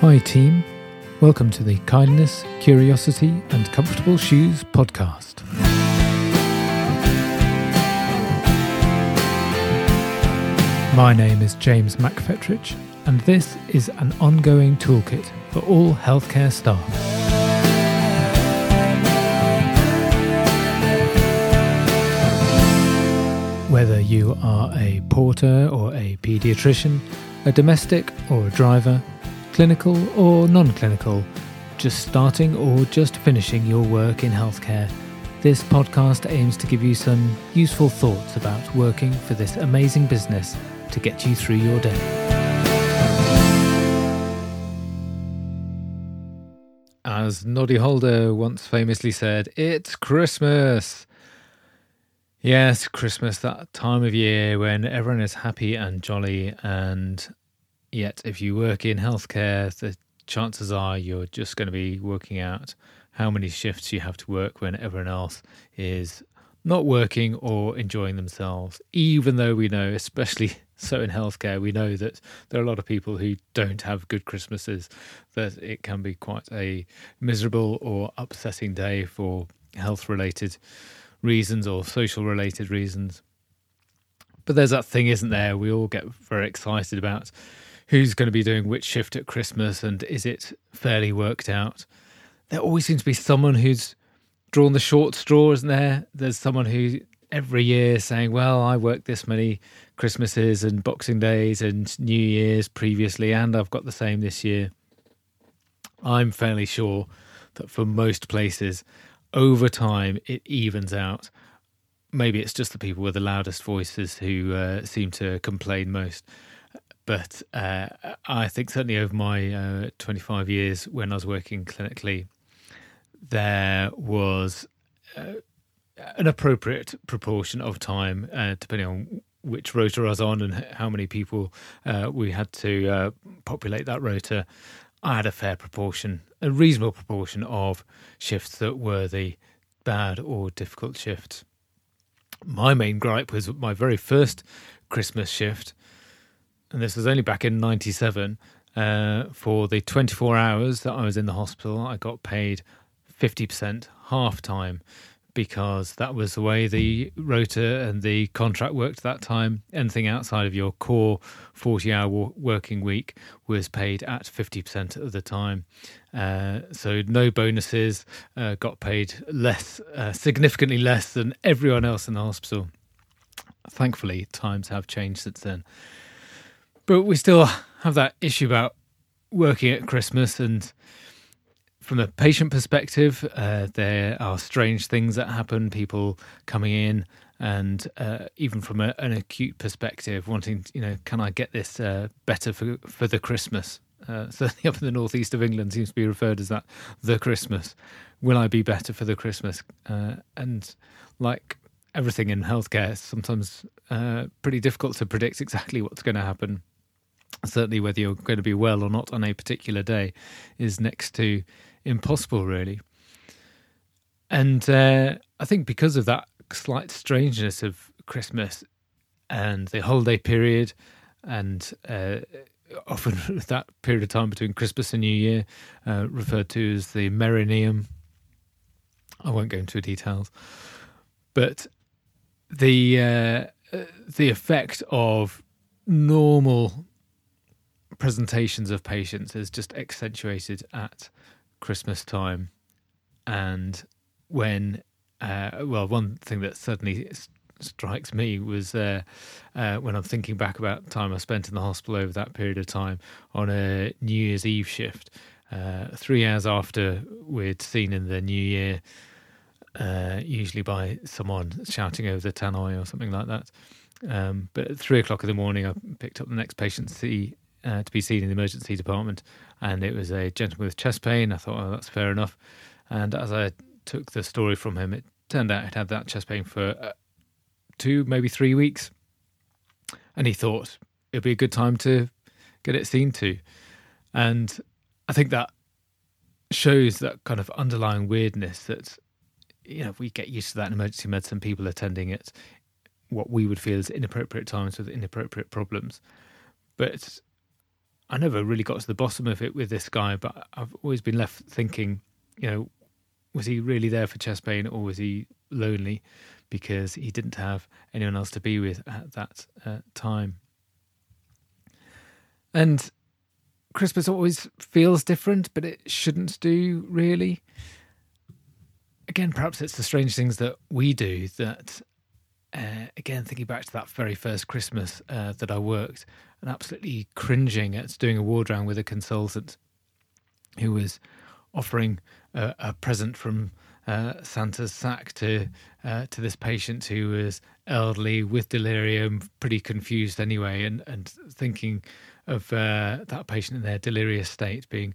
Hi, team. Welcome to the Kindness, Curiosity, and Comfortable Shoes podcast. My name is James McFetrich, and this is an ongoing toolkit for all healthcare staff. Whether you are a porter or a paediatrician, a domestic or a driver, clinical or non clinical, just starting or just finishing your work in healthcare, this podcast aims to give you some useful thoughts about working for this amazing business to get you through your day. As Noddy Holder once famously said, it's Christmas. Yes, Christmas, that time of year when everyone is happy and jolly. And yet, if you work in healthcare, the chances are you're just going to be working out how many shifts you have to work when everyone else is not working or enjoying themselves. Even though we know, especially so in healthcare, we know that there are a lot of people who don't have good Christmases, that it can be quite a miserable or upsetting day for health related reasons or social related reasons. But there's that thing, isn't there? We all get very excited about who's going to be doing which shift at Christmas and is it fairly worked out. There always seems to be someone who's drawn the short straw, isn't there? There's someone who every year saying, Well, I worked this many Christmases and Boxing Days and New Year's previously, and I've got the same this year. I'm fairly sure that for most places, over time it evens out. Maybe it's just the people with the loudest voices who uh, seem to complain most. But uh, I think certainly over my uh, 25 years when I was working clinically, there was uh, an appropriate proportion of time, uh, depending on which rota I was on and how many people uh, we had to populate that rota. I had a fair proportion, a reasonable proportion of shifts that were the bad or difficult shifts. My main gripe was my very first Christmas shift, and this was only back in '97. Uh, for the 24 hours that I was in the hospital, I got paid 50% half time because that was the way the rota and the contract worked at that time. Anything outside of your core 40 hour working week was paid at 50% of the time. Uh, so no bonuses, uh, got paid less, uh, significantly less than everyone else in the hospital. Thankfully, times have changed since then. But we still have that issue about working at Christmas and from a patient perspective, uh, there are strange things that happen. People coming in, and uh, even from a, an acute perspective, wanting, you know, can I get this uh, better for for the Christmas? Uh, certainly, up in the northeast of England, seems to be referred as that the Christmas. Will I be better for the Christmas? Uh, and like everything in healthcare, sometimes uh, pretty difficult to predict exactly what's going to happen. Certainly, whether you're going to be well or not on a particular day is next to impossible, really. And uh, I think because of that slight strangeness of Christmas and the holiday period, and uh, often that period of time between Christmas and New Year, uh, referred to as the Meroneum. I won't go into details, but the uh, the effect of normal presentations of patients is just accentuated at Christmas time, and when uh, well, one thing that suddenly strikes me was uh, uh, when I'm thinking back about time I spent in the hospital over that period of time on a New Year's Eve shift, uh, three hours after we'd seen in the New Year, uh, usually by someone shouting over the tannoy or something like that. Um, but at three o'clock in the morning, I picked up the next patient to see uh, to be seen in the emergency department, and it was a gentleman with chest pain. I thought, oh, that's fair enough. And as I took the story from him, it turned out he'd had that chest pain for uh, two, maybe three weeks, and he thought it'd be a good time to get it seen to. And I think that shows that kind of underlying weirdness that you know we get used to that in emergency medicine people attending at what we would feel is inappropriate times with inappropriate problems but I never really got to the bottom of it with this guy, but I've always been left thinking, you know, was he really there for chest pain or was he lonely because he didn't have anyone else to be with at that uh, time? And Christmas always feels different, but it shouldn't do really. Again, perhaps it's the strange things that we do that, uh, again, thinking back to that very first Christmas uh, that I worked and absolutely cringing at doing a ward round with a consultant who was offering a, a present from uh, Santa's sack to uh, to this patient who was elderly with delirium, pretty confused anyway, and and thinking of uh, that patient in their delirious state being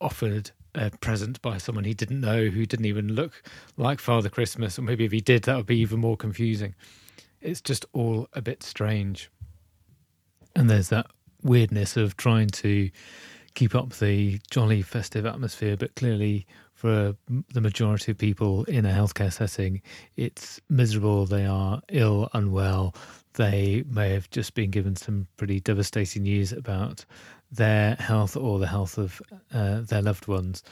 offered a present by someone he didn't know, who didn't even look like Father Christmas, or maybe if he did, that would be even more confusing. It's just all a bit strange, and there's that weirdness of trying to keep up the jolly festive atmosphere, but clearly for the majority of people in a healthcare setting, it's miserable. They are ill, unwell. They may have just been given some pretty devastating news about their health or the health of uh, their loved ones.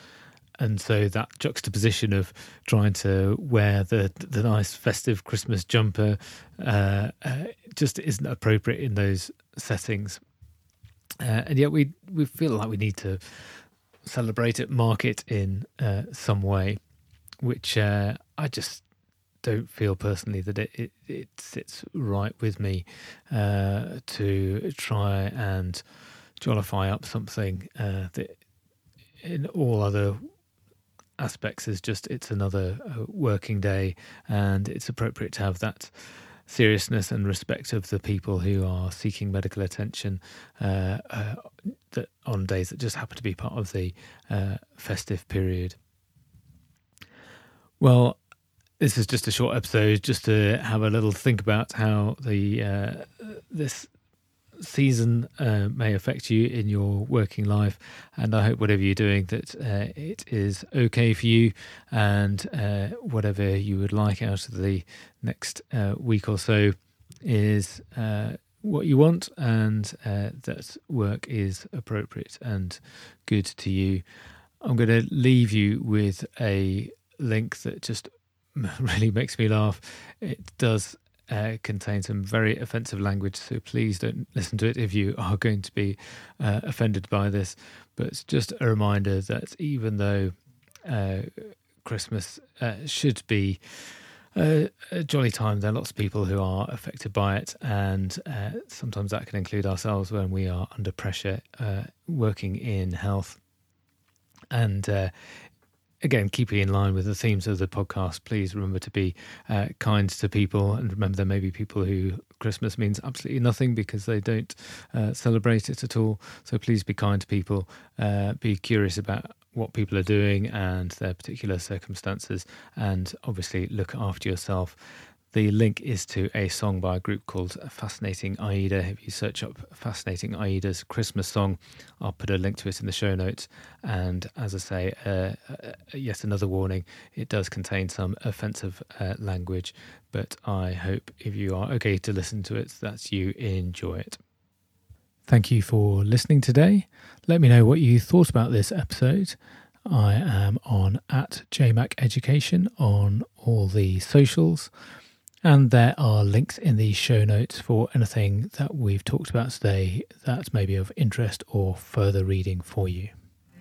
And so that juxtaposition of trying to wear the the nice festive Christmas jumper uh, uh, just isn't appropriate in those settings. Uh, and yet we we feel like we need to celebrate it, mark it in uh, some way, which uh, I just don't feel personally that it, it, it sits right with me uh, to try and jollify up something uh, that in all other aspects is just it's another uh, working day and it's appropriate to have that seriousness and respect of the people who are seeking medical attention uh, uh, that on days that just happen to be part of the uh, festive period. Well, this is just a short episode, just to have a little think about how the uh, this season uh, may affect you in your working life. And I hope whatever you're doing, that uh, it is okay for you, and uh, whatever you would like out of the next uh, week or so is uh, what you want, and uh, that work is appropriate and good to you. I'm going to leave you with a link that just really makes me laugh. It does uh, contains some very offensive language, so please don't listen to it if you are going to be uh, offended by this. But it's just a reminder that even though uh, Christmas uh, should be a, a, jolly time, there are lots of people who are affected by it, and uh, sometimes that can include ourselves when we are under pressure uh, working in health. And again, keeping in line with the themes of the podcast, please remember to be uh, kind to people. And remember, there may be people who Christmas means absolutely nothing because they don't uh, celebrate it at all. So please be kind to people. Uh, be curious about what people are doing and their particular circumstances. And obviously, look after yourself. The link is to a song by a group called Fascinating Aida. If you search up Fascinating Aida's Christmas song, I'll put a link to it in the show notes. And as I say, uh, uh, yet another warning it does contain some offensive uh, language, but I hope if you are okay to listen to it, that you enjoy it. Thank you for listening today. Let me know what you thought about this episode. I am on at JMac Education on all the socials. And there are links in the show notes for anything that we've talked about today that may be of interest or further reading for you.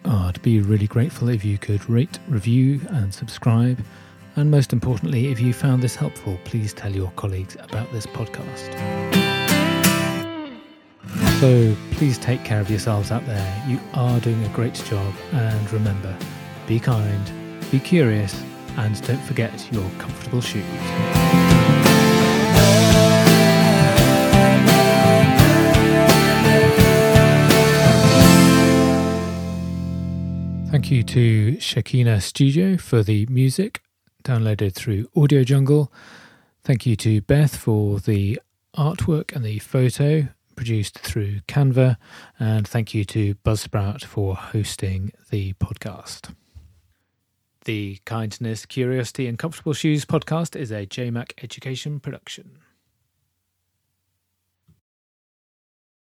I'd be really grateful if you could rate, review, and subscribe. And most importantly, if you found this helpful, please tell your colleagues about this podcast. So please take care of yourselves out there. You are doing a great job. And remember, be kind, be curious, and don't forget your comfortable shoes. Thank you to Shakina Studio for the music downloaded through Audio Jungle. Thank you to Beth for the artwork and the photo produced through Canva. And thank you to Buzzsprout for hosting the podcast. The Kindness, Curiosity, and Comfortable Shoes podcast is a JMac education production.